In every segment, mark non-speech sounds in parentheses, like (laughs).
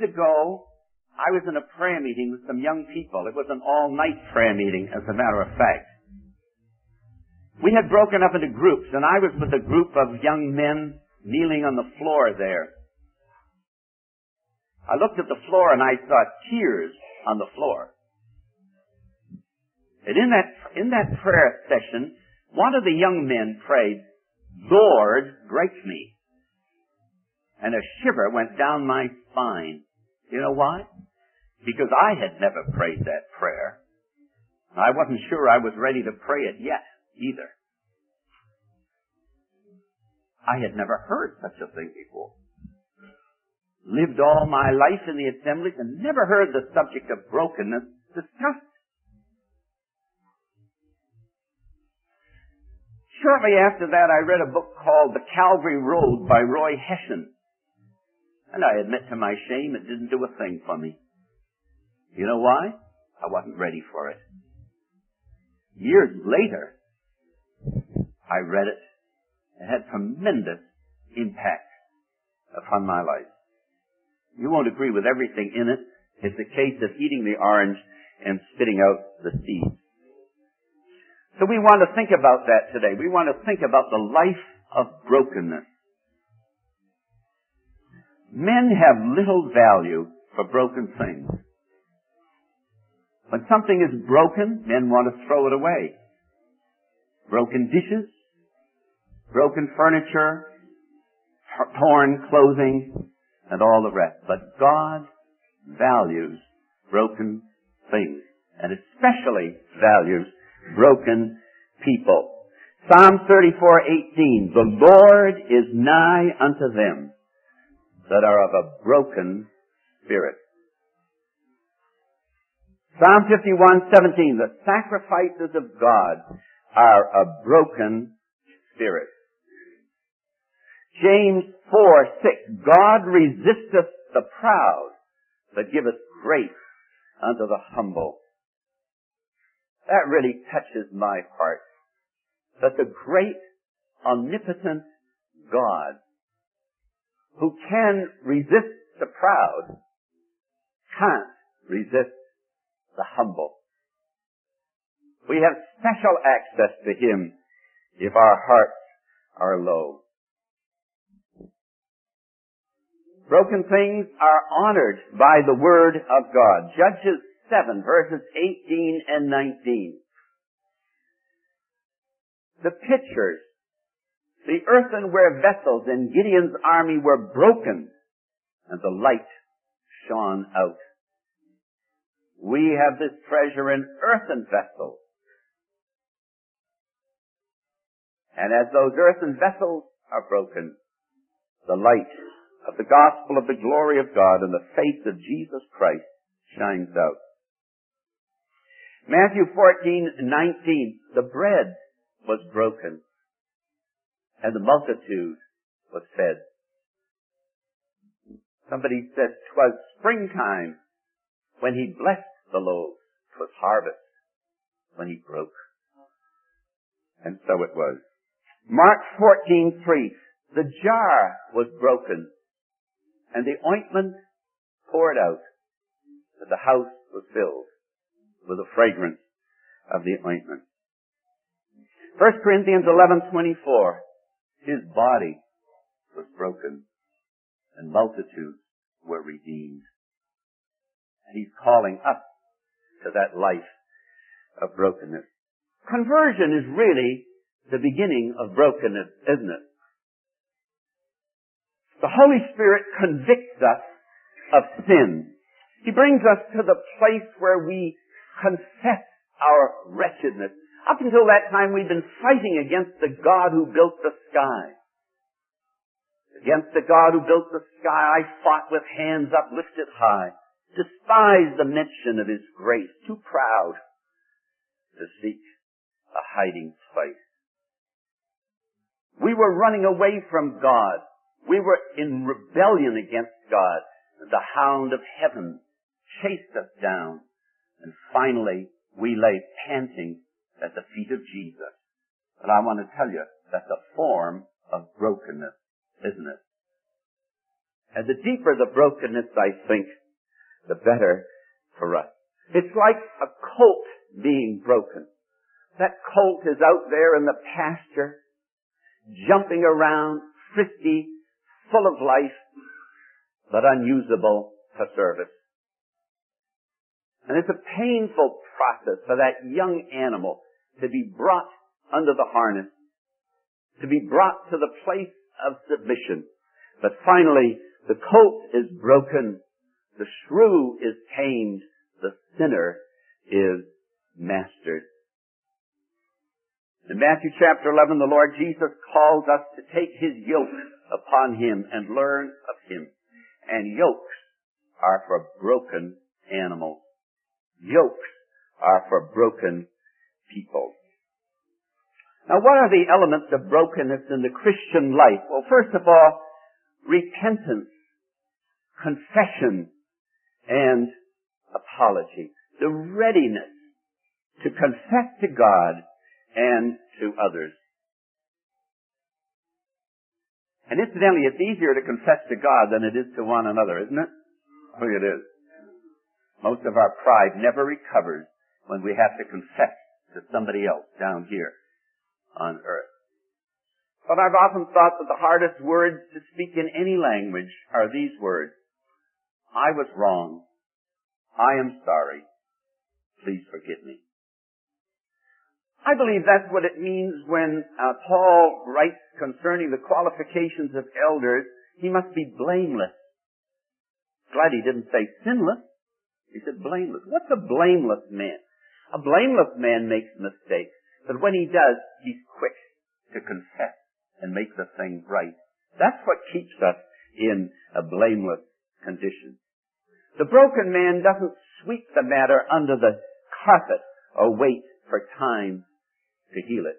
Years ago, I was in a prayer meeting with some young people. It was an all-night prayer meeting, as a matter of fact. We had broken up into groups, and I was with a group of young men kneeling on the floor there. I looked at the floor and I saw tears on the floor. And in that, in that prayer session, one of the young men prayed, Lord, break me. And a shiver went down my spine. You know why? Because I had never prayed that prayer. I wasn't sure I was ready to pray it yet either. I had never heard such a thing before. Lived all my life in the assemblies and never heard the subject of brokenness discussed. Shortly after that, I read a book called The Calvary Road by Roy Hession. And I admit to my shame, it didn't do a thing for me. You know why? I wasn't ready for it. Years later, I read it. It had tremendous impact upon my life. You won't agree with everything in it. It's a case of eating the orange and spitting out the seeds. So we want to think about that today. We want to think about the life of brokenness. Men have little value for broken things. When something is broken, men want to throw it away. Broken dishes, broken furniture, torn clothing, and all the rest. But God values broken things, and especially values broken people. Psalm 34:18 The Lord is nigh unto them that are of a broken spirit. Psalm 51:17 The sacrifices of God are a broken spirit. James 4, 6, God resisteth the proud, but giveth grace unto the humble. That really touches my heart. That the great, omnipotent God, who can resist the proud, can't resist the humble. We have special access to Him if our hearts are low. Broken things are honored by the Word of God. Judges 7 verses 18 and 19. The pitchers, the earthenware vessels in Gideon's army were broken and the light shone out. We have this treasure in earthen vessels. And as those earthen vessels are broken, the light of the gospel of the glory of God and the faith of Jesus Christ shines out. Matthew 14:19 the bread was broken and the multitude was fed. Somebody said twas springtime when he blessed the loaves. Twas harvest when he broke. And so it was. Mark 14:3 the jar was broken and the ointment poured out, and the house was filled with the fragrance of the ointment. 1 Corinthians 11:24 His body was broken and multitudes were redeemed. And he's calling us to that life of brokenness. Conversion is really the beginning of brokenness, isn't it? The Holy Spirit convicts us of sin. He brings us to the place where we confess our wretchedness. Up until that time, we've been fighting against the God who built the sky. Against the God who built the sky, I fought with hands uplifted high. Despised the mention of his grace, too proud to seek a hiding place. We were running away from God. We were in rebellion against God. The hound of heaven chased us down. And finally, we lay panting at the feet of Jesus. But I want to tell you, that's a form of brokenness, isn't it? And the deeper the brokenness, I think, the better for us. It's like a colt being broken. That colt is out there in the pasture, jumping around, frisky, full of life, but unusable for service. And it's a painful process for that young animal to be brought under the harness, to be brought to the place of submission. But finally, the colt is broken, the shrew is tamed, the sinner is mastered. In Matthew chapter 11, the Lord Jesus calls us to take his yoke upon him and learn of him. And yokes are for broken animals. Yokes are for broken people. Now what are the elements of brokenness in the Christian life? Well, first of all, repentance, confession, and apology. The readiness to confess to God and to others. And incidentally, it's easier to confess to God than it is to one another, isn't it? Oh, it is. Most of our pride never recovers when we have to confess to somebody else down here on earth. But I've often thought that the hardest words to speak in any language are these words. I was wrong. I am sorry. Please forgive me. I believe that's what it means when uh, Paul writes concerning the qualifications of elders. He must be blameless. Glad he didn't say sinless. He said blameless. What's a blameless man? A blameless man makes mistakes, but when he does, he's quick to confess and make the thing right. That's what keeps us in a blameless condition. The broken man doesn't sweep the matter under the carpet or wait for time to heal it.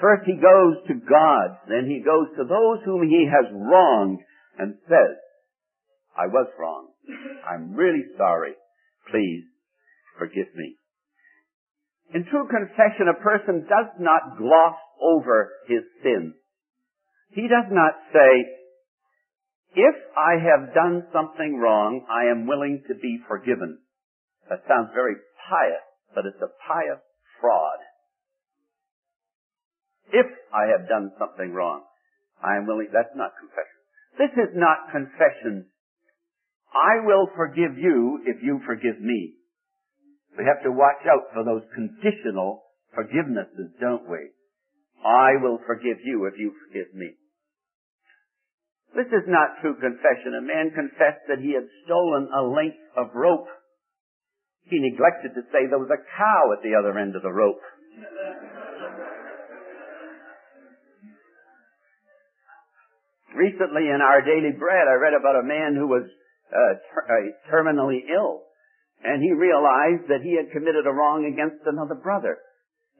First he goes to God, then he goes to those whom he has wronged and says, I was wrong. I'm really sorry. Please forgive me. In true confession, a person does not gloss over his sin. He does not say, if I have done something wrong, I am willing to be forgiven. That sounds very pious, but it's a pious fraud. If I have done something wrong, I am willing, that's not confession. This is not confession I will forgive you if you forgive me. We have to watch out for those conditional forgivenesses, don't we? I will forgive you if you forgive me. This is not true confession. A man confessed that he had stolen a length of rope. He neglected to say there was a cow at the other end of the rope. Recently in our daily bread, I read about a man who was uh, ter- uh, terminally ill. And he realized that he had committed a wrong against another brother.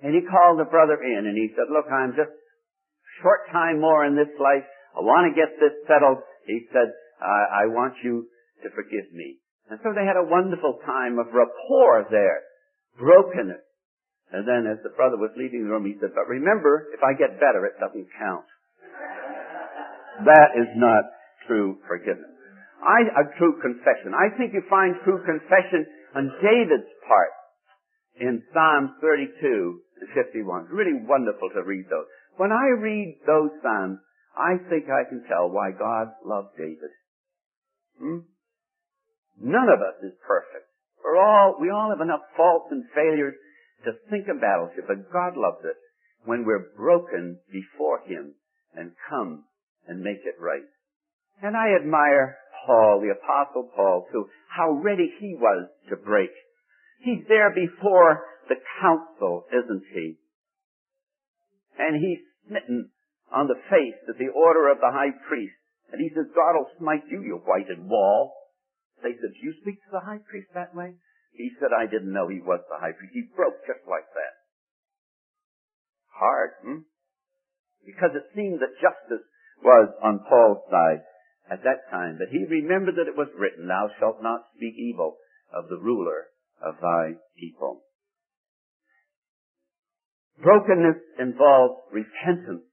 And he called the brother in and he said, look, I'm just short time more in this life. I want to get this settled. He said, I, I want you to forgive me. And so they had a wonderful time of rapport there. Brokenness. And then as the brother was leaving the room, he said, but remember, if I get better, it doesn't count. (laughs) That is not true forgiveness. I, a true confession. I think you find true confession on David's part in Psalms 32 and 51. It's really wonderful to read those. When I read those Psalms, I think I can tell why God loved David. Hmm? None of us is perfect. We're all, we all have enough faults and failures to think a battleship, but God loves it when we're broken before Him and come and make it right. And I admire Paul, the apostle Paul, too, how ready he was to break. He's there before the council, isn't he? And he's smitten on the face at the order of the high priest. And he says, God will smite you, you whited wall. They said, Do you speak to the high priest that way? He said, I didn't know he was the high priest. He broke just like that. Hard, hmm? Because it seemed that justice was on Paul's side at that time. But he remembered that it was written, Thou shalt not speak evil of the ruler of thy people. Brokenness involves repentance,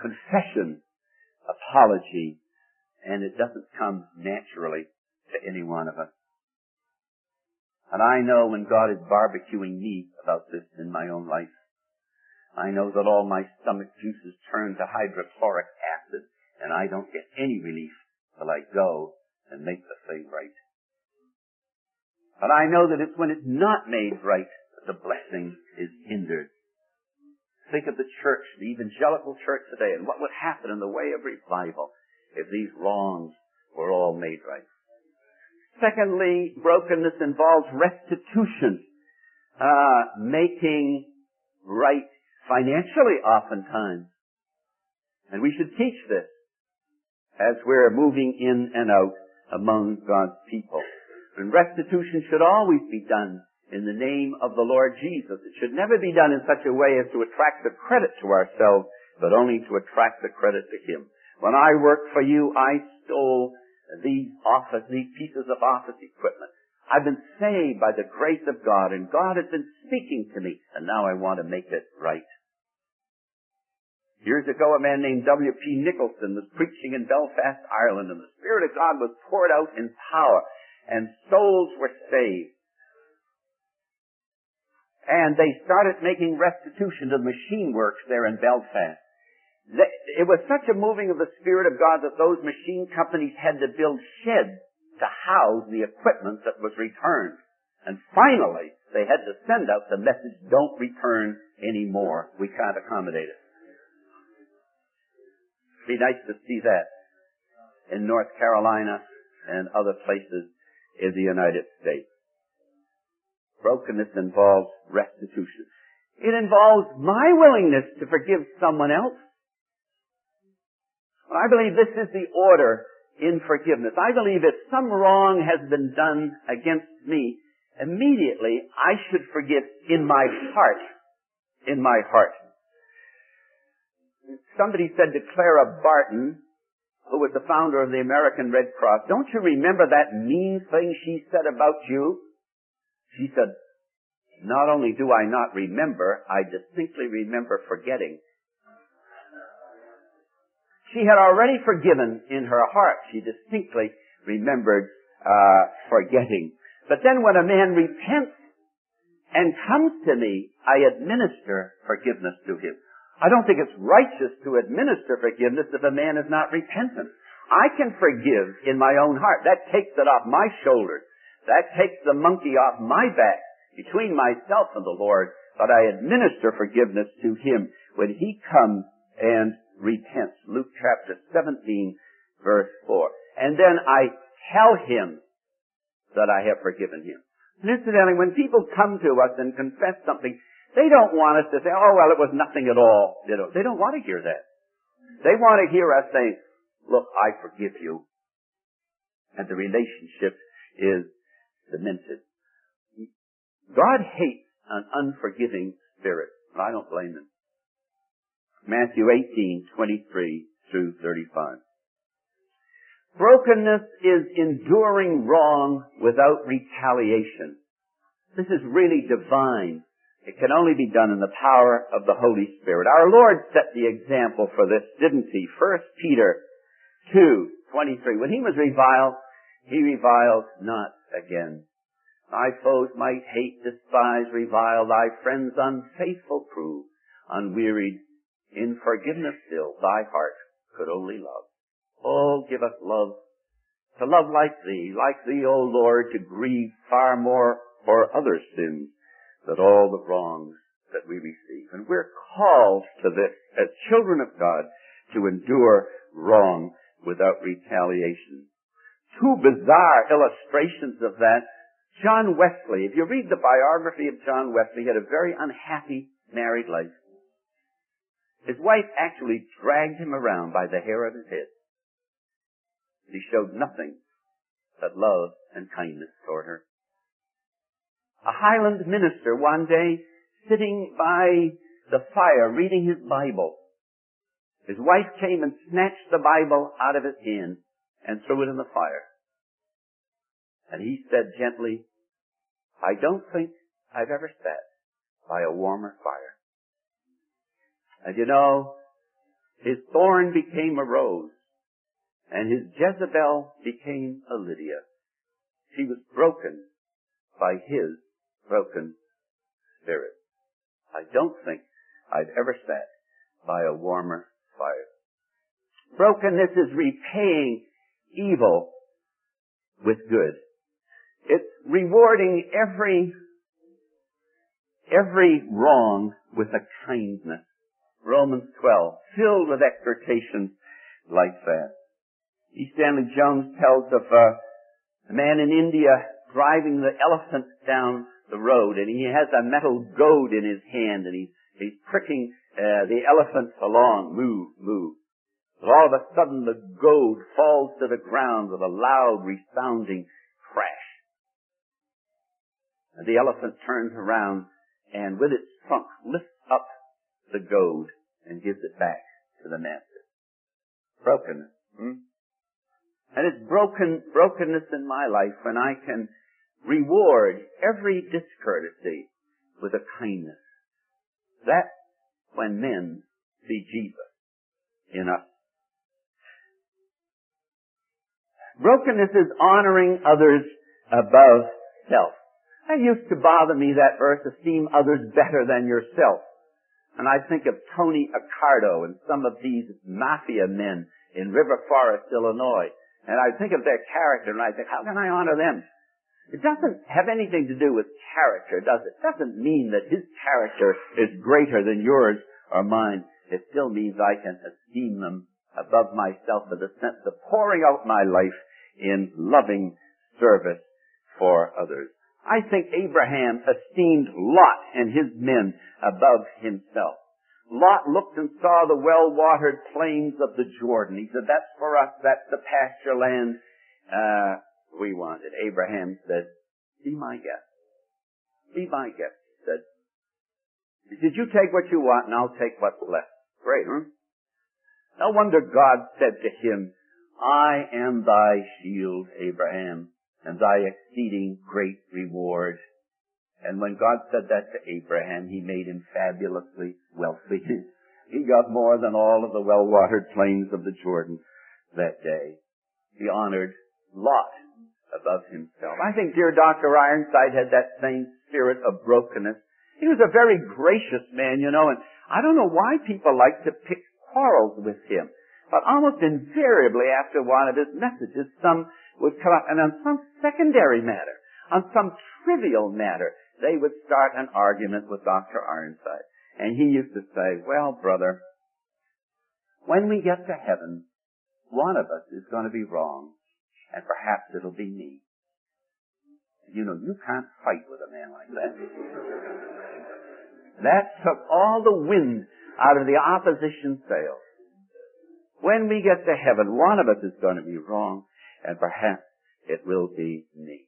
confession, apology, and it doesn't come naturally to any one of us. And I know when God is barbecuing me about this in my own life, I know that all my stomach juices turn to hydrochloric acid and I don't get any relief till I go and make the thing right. But I know that it's when it's not made right that the blessing is hindered. Think of the church, the evangelical church today, and what would happen in the way of revival if these wrongs were all made right. Secondly, brokenness involves restitution, uh, making right financially oftentimes. And we should teach this as we're moving in and out among God's people. And restitution should always be done in the name of the Lord Jesus. It should never be done in such a way as to attract the credit to ourselves, but only to attract the credit to Him. When I worked for you, I stole these office, these pieces of office equipment. I've been saved by the grace of God, and God has been speaking to me, and now I want to make it right. Years ago, a man named W.P. Nicholson was preaching in Belfast, Ireland, and the Spirit of God was poured out in power, and souls were saved and they started making restitution to the machine works there in Belfast. It was such a moving of the Spirit of God that those machine companies had to build sheds to house the equipment that was returned. And finally, they had to send out the message, don't return anymore. We can't accommodate it. Be nice to see that in North Carolina and other places in the United States. Brokenness involves restitution. It involves my willingness to forgive someone else. I believe this is the order in forgiveness. I believe if some wrong has been done against me, immediately I should forgive in my heart. In my heart. Somebody said to Clara Barton, who was the founder of the American Red Cross, don't you remember that mean thing she said about you? She said, not only do I not remember, I distinctly remember forgetting. She had already forgiven in her heart. She distinctly remembered uh, forgetting. But then when a man repents and comes to me, I administer forgiveness to him. I don't think it's righteous to administer forgiveness if a man is not repentant. I can forgive in my own heart. That takes it off my shoulders. That takes the monkey off my back between myself and the Lord, but I administer forgiveness to him when he comes and repents. Luke chapter 17 verse 4. And then I tell him that I have forgiven him. And incidentally, when people come to us and confess something, they don't want us to say, oh well, it was nothing at all. They don't want to hear that. They want to hear us say, look, I forgive you. And the relationship is cemented. God hates an unforgiving spirit. and I don't blame him. Matthew 18, 23 through 35. Brokenness is enduring wrong without retaliation. This is really divine. It can only be done in the power of the Holy Spirit. Our Lord set the example for this, didn't he? First Peter 2, 23. When he was reviled, he reviled not again. Thy foes might hate, despise, revile, thy friends unfaithful prove, unwearied, in forgiveness still, thy heart could only love. Oh, give us love, to love like thee, like thee, O Lord, to grieve far more for other sins than all the wrongs that we receive. And we're called to this as children of God to endure wrong without retaliation. Two bizarre illustrations of that John Wesley, if you read the biography of John Wesley, he had a very unhappy married life. His wife actually dragged him around by the hair of his head. He showed nothing but love and kindness toward her. A Highland minister one day sitting by the fire reading his Bible. His wife came and snatched the Bible out of his hand and threw it in the fire. And he said gently, I don't think I've ever sat by a warmer fire. And you know, his thorn became a rose, and his Jezebel became a Lydia. She was broken by his broken spirit. I don't think I've ever sat by a warmer fire. Brokenness is repaying evil with good. It's rewarding every, every wrong with a kindness. Romans 12, filled with exhortations like that. E. Stanley Jones tells of uh, a man in India driving the elephant down the road, and he has a metal goad in his hand, and he's, he's pricking uh, the elephant along, move, move. But all of a sudden the goad falls to the ground with a loud resounding crash. And the elephant turns around and with its trunk lifts up the goad and gives it back to the master. Brokenness. Hmm? And it's broken, brokenness in my life when I can reward every discourtesy with a kindness. That's when men see Jesus in us. Brokenness is honoring others above self. It used to bother me that verse, esteem others better than yourself. And I think of Tony Accardo and some of these mafia men in River Forest, Illinois. And I think of their character and I think, how can I honor them? It doesn't have anything to do with character, does it? It doesn't mean that his character is greater than yours or mine. It still means I can esteem them above myself in the sense of pouring out my life in loving service for others. I think Abraham esteemed Lot and his men above himself. Lot looked and saw the well-watered plains of the Jordan. He said, that's for us, that's the pasture land uh, we wanted. Abraham said, be my guest. Be my guest, he said. Said, you take what you want and I'll take what's left. Great, huh? No wonder God said to him, I am thy shield, Abraham and thy exceeding great reward. And when God said that to Abraham, he made him fabulously wealthy. (laughs) he got more than all of the well-watered plains of the Jordan that day. He honored Lot above himself. I think dear Dr. Ironside had that same spirit of brokenness. He was a very gracious man, you know, and I don't know why people like to pick quarrels with him. But almost invariably after one of his messages, some would come up and on some secondary matter, on some trivial matter, they would start an argument with Dr. Ironside. And he used to say, well, brother, when we get to heaven, one of us is going to be wrong, and perhaps it'll be me. You know, you can't fight with a man like that. that took all the wind out of the opposition sails. When we get to heaven, one of us is going to be wrong, and perhaps it will be me.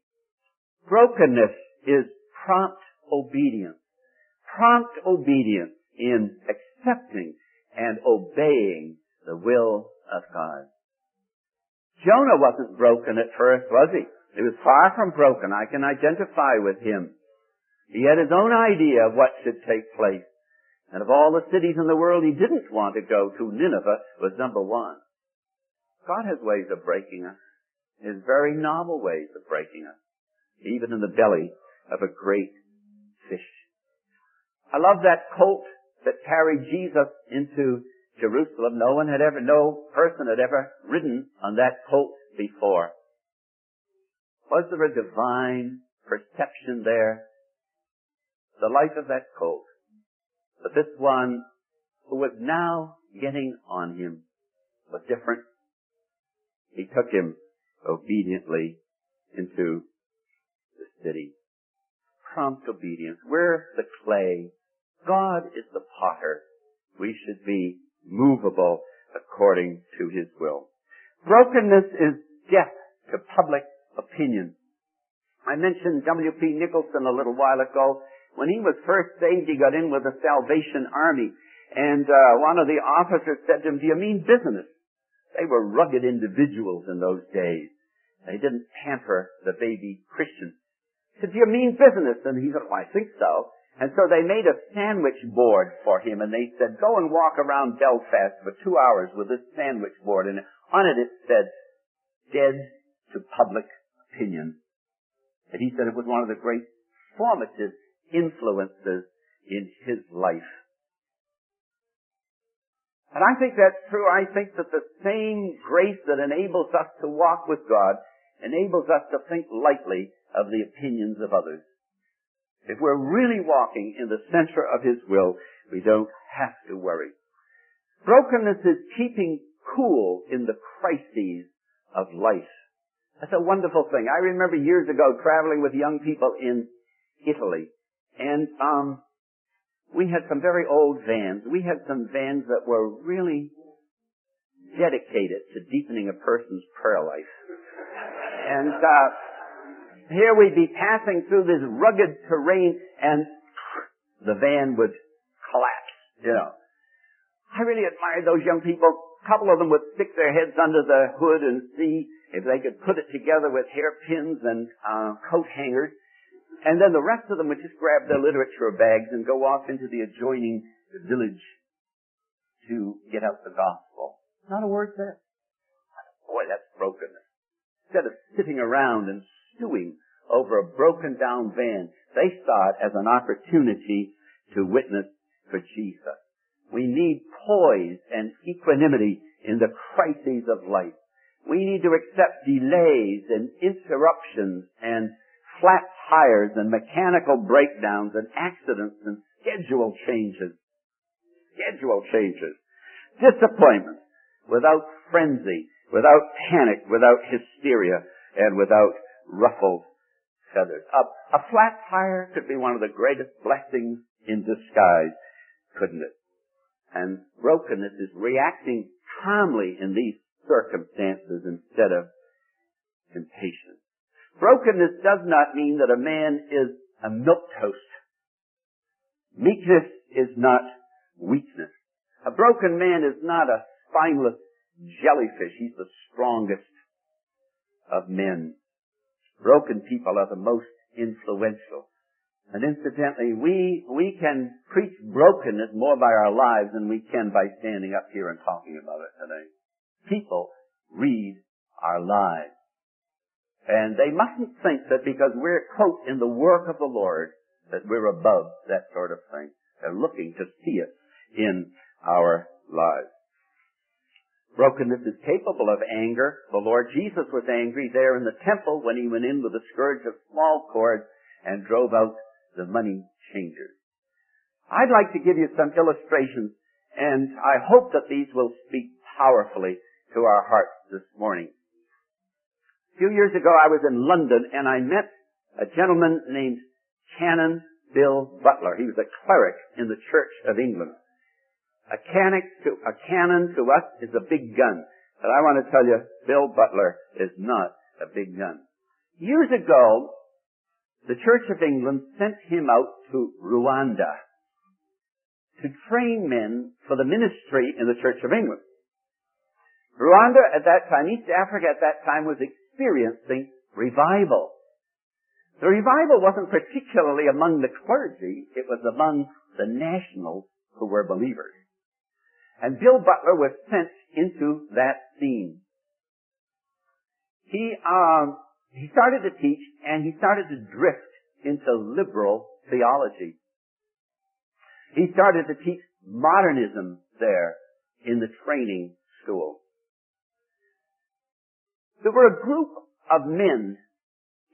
Brokenness is prompt obedience. Prompt obedience in accepting and obeying the will of God. Jonah wasn't broken at first, was he? He was far from broken. I can identify with him. He had his own idea of what should take place. And of all the cities in the world he didn't want to go to, Nineveh was number one. God has ways of breaking us. His very novel ways of breaking us. Even in the belly of a great fish. I love that colt that carried Jesus into Jerusalem. No one had ever, no person had ever ridden on that colt before. Was there a divine perception there? The life of that colt but this one who was now getting on him was different. He took him obediently into the city. Prompt obedience. We're the clay. God is the potter. We should be movable according to His will. Brokenness is death to public opinion. I mentioned W.P. Nicholson a little while ago. When he was first saved, he got in with the Salvation Army. And uh, one of the officers said to him, do you mean business? They were rugged individuals in those days. They didn't pamper the baby Christian. He said, do you mean business? And he said, well, I think so. And so they made a sandwich board for him and they said, go and walk around Belfast for two hours with this sandwich board. And on it it said, dead to public opinion. And he said it was one of the great formative influences in his life. And I think that's true. I think that the same grace that enables us to walk with God enables us to think lightly of the opinions of others. If we're really walking in the center of His will, we don't have to worry. Brokenness is keeping cool in the crises of life. That's a wonderful thing. I remember years ago traveling with young people in Italy, and um, we had some very old vans. We had some vans that were really dedicated to deepening a person's prayer life. And uh, here we'd be passing through this rugged terrain, and the van would collapse. You know, I really admired those young people. A couple of them would stick their heads under the hood and see if they could put it together with hairpins and uh, coat hangers. And then the rest of them would just grab their literature bags and go off into the adjoining village to get out the gospel. Not a word said. Boy, that's brokenness. Instead of sitting around and stewing over a broken down van, they saw it as an opportunity to witness for Jesus. We need poise and equanimity in the crises of life. We need to accept delays and interruptions and flat tires and mechanical breakdowns and accidents and schedule changes. Schedule changes. Disappointments without frenzy, without panic, without hysteria, and without ruffled feathers. A, a flat tire could be one of the greatest blessings in disguise, couldn't it? And brokenness is reacting calmly in these circumstances instead of impatience. Brokenness does not mean that a man is a milquetoast. Meekness is not weakness. A broken man is not a spineless jellyfish. He's the strongest of men. Broken people are the most influential. And incidentally, we, we can preach brokenness more by our lives than we can by standing up here and talking about it today. People read our lives. And they mustn't think that because we're, quote, in the work of the Lord, that we're above that sort of thing. They're looking to see it in our lives. Brokenness is capable of anger. The Lord Jesus was angry there in the temple when he went in with a scourge of small cords and drove out the money changers. I'd like to give you some illustrations and I hope that these will speak powerfully to our hearts this morning. A few years ago, I was in London and I met a gentleman named Canon Bill Butler. He was a cleric in the Church of England. A, to, a cannon to us is a big gun. But I want to tell you, Bill Butler is not a big gun. Years ago, the Church of England sent him out to Rwanda to train men for the ministry in the Church of England. Rwanda at that time, East Africa at that time was experiencing revival. The revival wasn't particularly among the clergy, it was among the nationals who were believers. And Bill Butler was sent into that scene. He, um, he started to teach and he started to drift into liberal theology. He started to teach modernism there in the training school. There were a group of men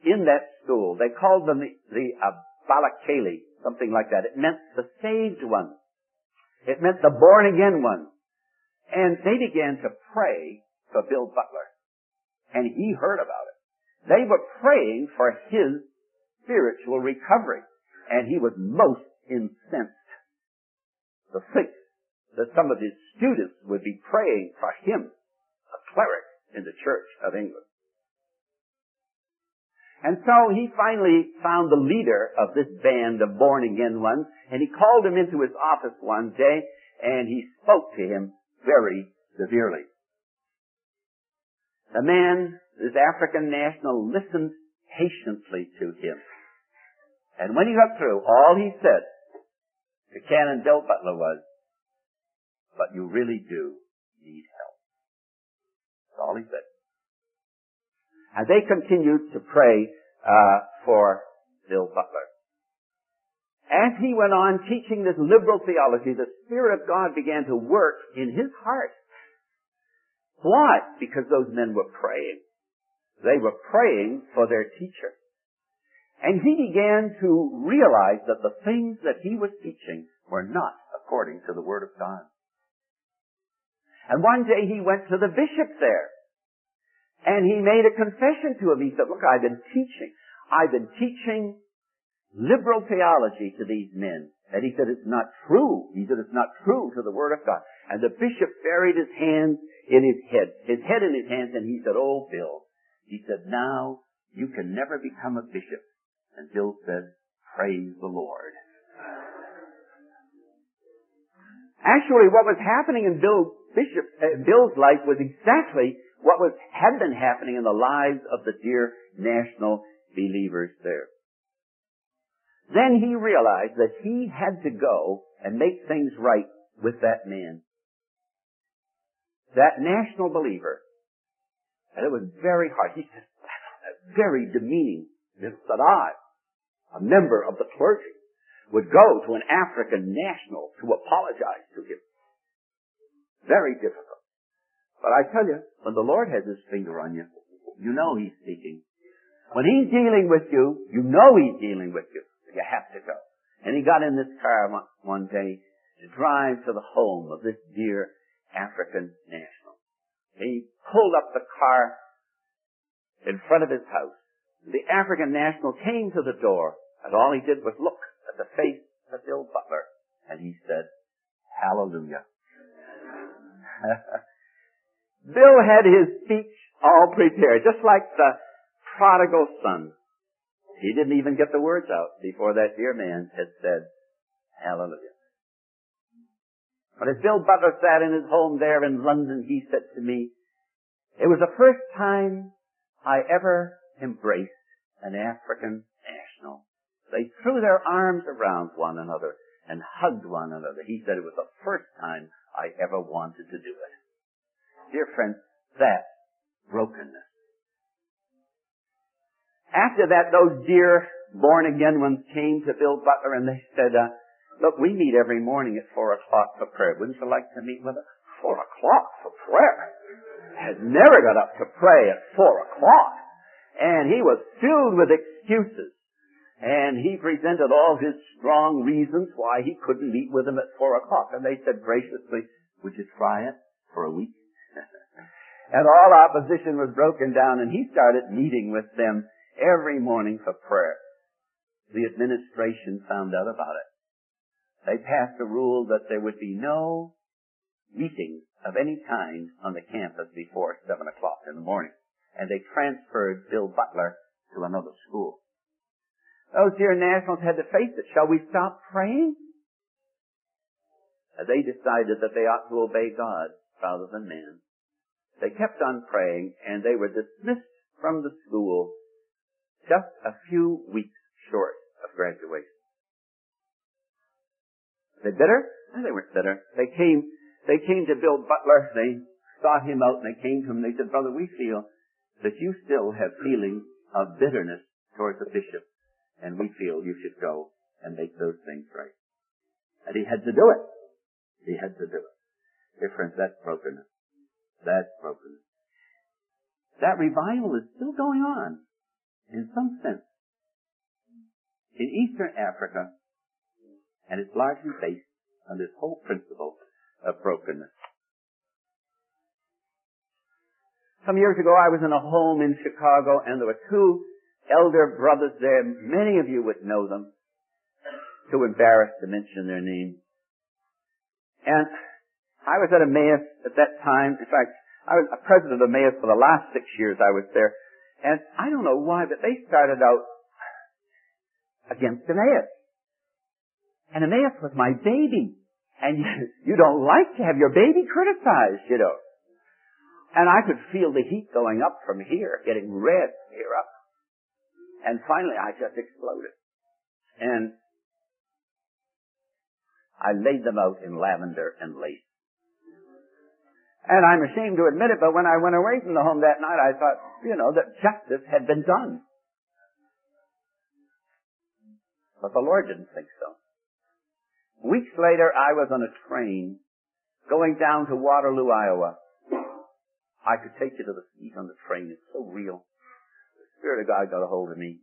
in that school. They called them the, the uh, Balakali, something like that. It meant the saved ones. It meant the born again ones. And they began to pray for Bill Butler. And he heard about it. They were praying for his spiritual recovery. And he was most incensed to think that some of his students would be praying for him, a cleric in the Church of England. And so he finally found the leader of this band of born again ones, and he called him into his office one day, and he spoke to him very severely. The man, this African national, listened patiently to him. And when he got through, all he said to Canon Bill Butler was, but you really do need help. That's all he said. And they continued to pray uh, for Bill Butler. As he went on teaching this liberal theology, the Spirit of God began to work in his heart. Why? Because those men were praying. They were praying for their teacher. And he began to realize that the things that he was teaching were not according to the Word of God. And one day he went to the bishop there. And he made a confession to him. He said, look, I've been teaching. I've been teaching liberal theology to these men. And he said, it's not true. He said, it's not true to the Word of God. And the bishop buried his hands in his head, his head in his hands, and he said, oh, Bill. He said, now you can never become a bishop. And Bill said, praise the Lord. Actually, what was happening in Bill Bishop, uh, Bill's life was exactly what was, had been happening in the lives of the dear national believers there. Then he realized that he had to go and make things right with that man. That national believer. And it was very hard. He said, (laughs) very demeaning that I, a member of the clergy, would go to an African national to apologize to him. Very difficult. But I tell you, when the Lord has his finger on you, you know he's speaking. When he's dealing with you, you know he's dealing with you. You have to go. And he got in this car one, one day to drive to the home of this dear African national. He pulled up the car in front of his house. The African national came to the door, and all he did was look at the face of Bill Butler, and he said, Hallelujah. (laughs) Bill had his speech all prepared, just like the prodigal son. He didn't even get the words out before that dear man had said, Hallelujah. But as Bill Butler sat in his home there in London, he said to me, it was the first time I ever embraced an African national. They threw their arms around one another and hugged one another. He said it was the first time I ever wanted to do it. Dear friends, that's brokenness. After that, those dear born again ones came to Bill Butler and they said, uh, look, we meet every morning at four o'clock for prayer. Wouldn't you like to meet with us? Four o'clock for prayer. Has never got up to pray at four o'clock. And he was filled with excuses. And he presented all his strong reasons why he couldn't meet with them at four o'clock. And they said graciously, would you try it for a week? And all opposition was broken down and he started meeting with them every morning for prayer. The administration found out about it. They passed a rule that there would be no meetings of any kind on the campus before 7 o'clock in the morning. And they transferred Bill Butler to another school. Those dear nationals had to face it. Shall we stop praying? They decided that they ought to obey God rather than man. They kept on praying and they were dismissed from the school just a few weeks short of graduation. They bitter? No, they weren't bitter. They came, they came to Bill Butler, they sought him out and they came to him they said, brother, we feel that you still have feelings of bitterness towards the bishop and we feel you should go and make those things right. And he had to do it. He had to do it. Dear friends, that's brokenness. That's brokenness. That revival is still going on in some sense, in Eastern Africa, and it's largely based on this whole principle of brokenness. Some years ago, I was in a home in Chicago, and there were two elder brothers there. Many of you would know them. Too embarrassed to mention their name. And I was at Emmaus at that time. In fact, I was a president of Emmaus for the last six years I was there. And I don't know why, but they started out against Emmaus. And Emmaus was my baby. And (laughs) you, you don't like to have your baby criticized, you know. And I could feel the heat going up from here, getting red here up. And finally I just exploded. And I laid them out in lavender and lace. And I'm ashamed to admit it, but when I went away from the home that night, I thought, you know, that justice had been done. But the Lord didn't think so. Weeks later, I was on a train going down to Waterloo, Iowa. I could take you to the seat on the train. It's so real. The Spirit of God got a hold of me.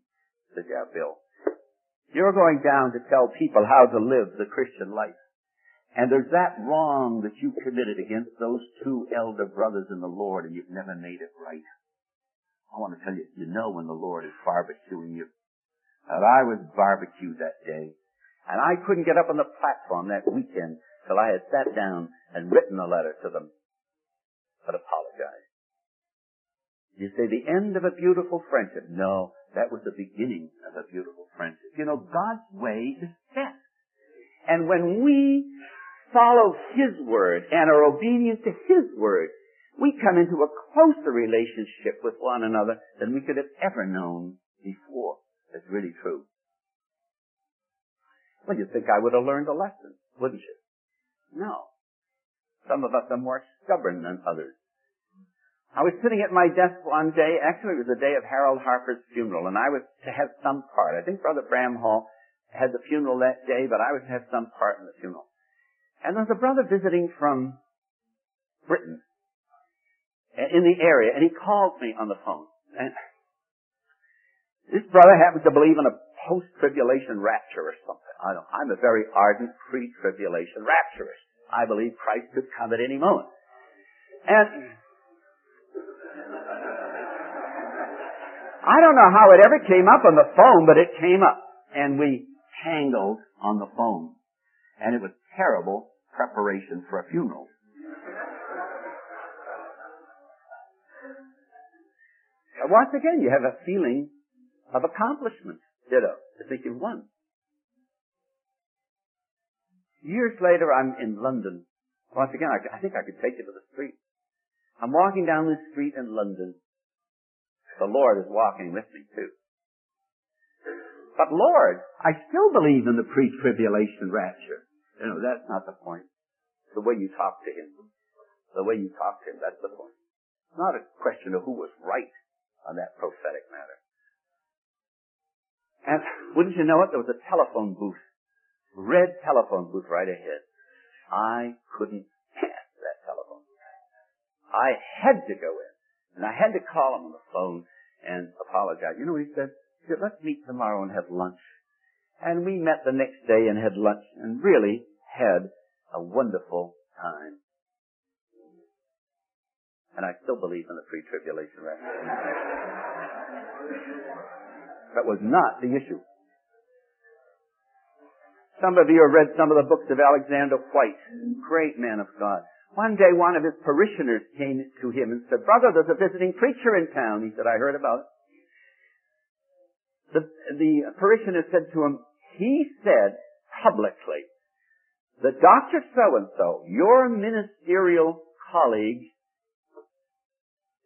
Said, yeah, Bill, you're going down to tell people how to live the Christian life. And there's that wrong that you committed against those two elder brothers in the Lord and you've never made it right. I want to tell you, you know when the Lord is barbecuing you. And I was barbecued that day. And I couldn't get up on the platform that weekend till I had sat down and written a letter to them, but apologized. You say the end of a beautiful friendship. No, that was the beginning of a beautiful friendship. You know, God's way is best. And when we follow His word and are obedient to His word, we come into a closer relationship with one another than we could have ever known before. That's really true. Well, you'd think I would have learned a lesson, wouldn't you? No. Some of us are more stubborn than others. I was sitting at my desk one day, actually it was the day of Harold Harper's funeral, and I was to have some part. I think Brother Bramhall had the funeral that day, but I was to have some part in the funeral. And there was a brother visiting from Britain uh, in the area, and he called me on the phone. And this brother happens to believe in a post-tribulation rapture or something. I don't, I'm a very ardent pre-tribulation rapturist. I believe Christ could come at any moment. And I don't know how it ever came up on the phone, but it came up. And we tangled on the phone. And it was terrible preparation for a funeral. once again, you have a feeling of accomplishment. Ditto. I think you've won. Years later, I'm in London. Once again, I, I think I could take you to the street. I'm walking down the street in London. The Lord is walking with me too. But Lord, I still believe in the pre-tribulation rapture. You know, that's not the point. The way you talk to Him. The way you talk to Him, that's the point. It's not a question of who was right on that prophetic matter. And wouldn't you know it, there was a telephone booth, red telephone booth right ahead. I couldn't pass that telephone. I had to go in, and I had to call him on the phone and apologize. You know what he said? He said, let's meet tomorrow and have lunch. And we met the next day and had lunch and really had a wonderful time. And I still believe in the pre-tribulation rapture. That was not the issue. Some of you have read some of the books of Alexander Whyte, great man of God. One day one of his parishioners came to him and said, Brother, there's a visiting preacher in town. He said, I heard about it. The, the parishioner said to him, he said publicly that Dr. So-and-so, your ministerial colleague,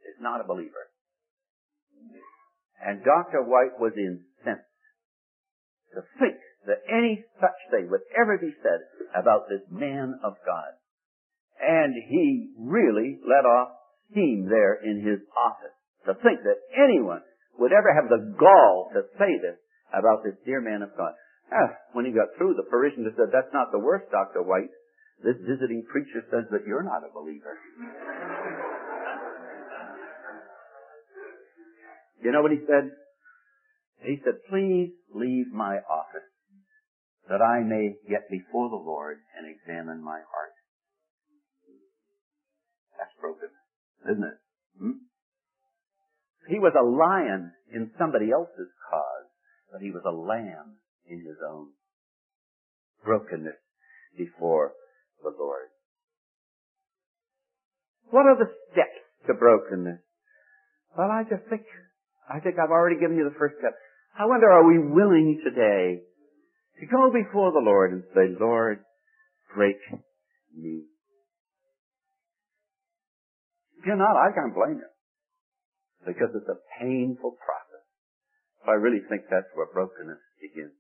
is not a believer. And Dr. Whyte was incensed to think that any such thing would ever be said about this man of God. And he really let off steam there in his office to think that anyone would ever have the gall to say this about this dear man of God. Ah, when he got through, the parishioner said, that's not the worst, Dr. Whyte. This visiting preacher says that you're not a believer. (laughs) You know what he said? He said, please leave my office that I may get before the Lord and examine my heart. That's broken, isn't it? Hmm? He was a lion in somebody else's cause, but he was a lamb in his own. Brokenness before the Lord. What are the steps to brokenness? Well, I just think, I think I've already given you the first step. I wonder, are we willing today to go before the Lord and say, Lord, break me. If you're not, I can't blame you. Because it's a painful process. I really think that's where brokenness begins.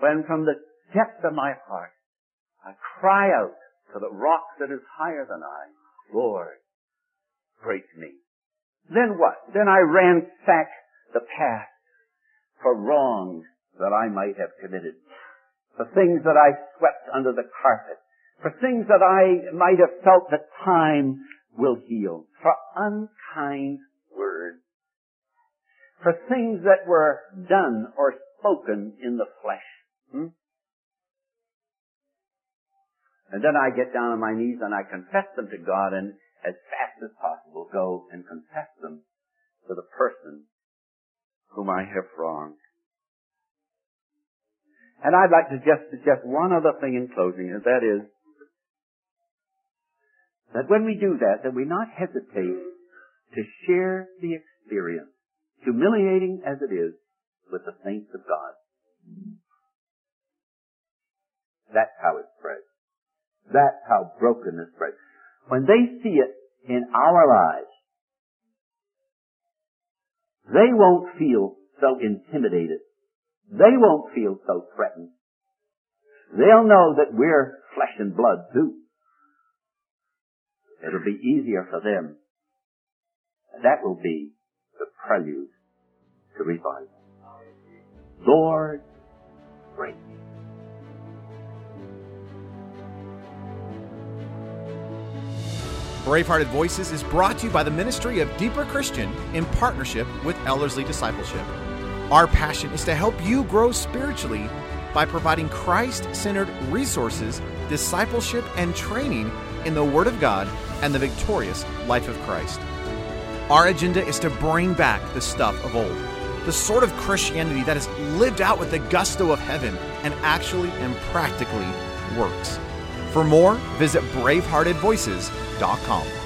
When from the depth of my heart, I cry out to the rock that is higher than I, Lord, break me. Then what? Then I ransack the past for wrongs that I might have committed, for things that I swept under the carpet, for things that I might have felt that time will heal, for unkind words, for things that were done or spoken in the flesh. Hmm? And then I get down on my knees and I confess them to God and as fast as possible go and confess them to the person whom I have wronged. And I'd like to just suggest one other thing in closing, and that is that when we do that, that we not hesitate to share the experience, humiliating as it is, with the That's how it spreads. That's how brokenness spreads. When they see it in our lives, they won't feel so intimidated. They won't feel so threatened. They'll know that we're flesh and blood too. It'll be easier for them. That will be the prelude to revival. Lord, break Bravehearted Voices is brought to you by the Ministry of Deeper Christian in partnership with Ellerslie Discipleship. Our passion is to help you grow spiritually by providing Christ centered resources, discipleship, and training in the Word of God and the victorious life of Christ. Our agenda is to bring back the stuff of old, the sort of Christianity that is lived out with the gusto of heaven and actually and practically works. For more, visit braveheartedvoices.com.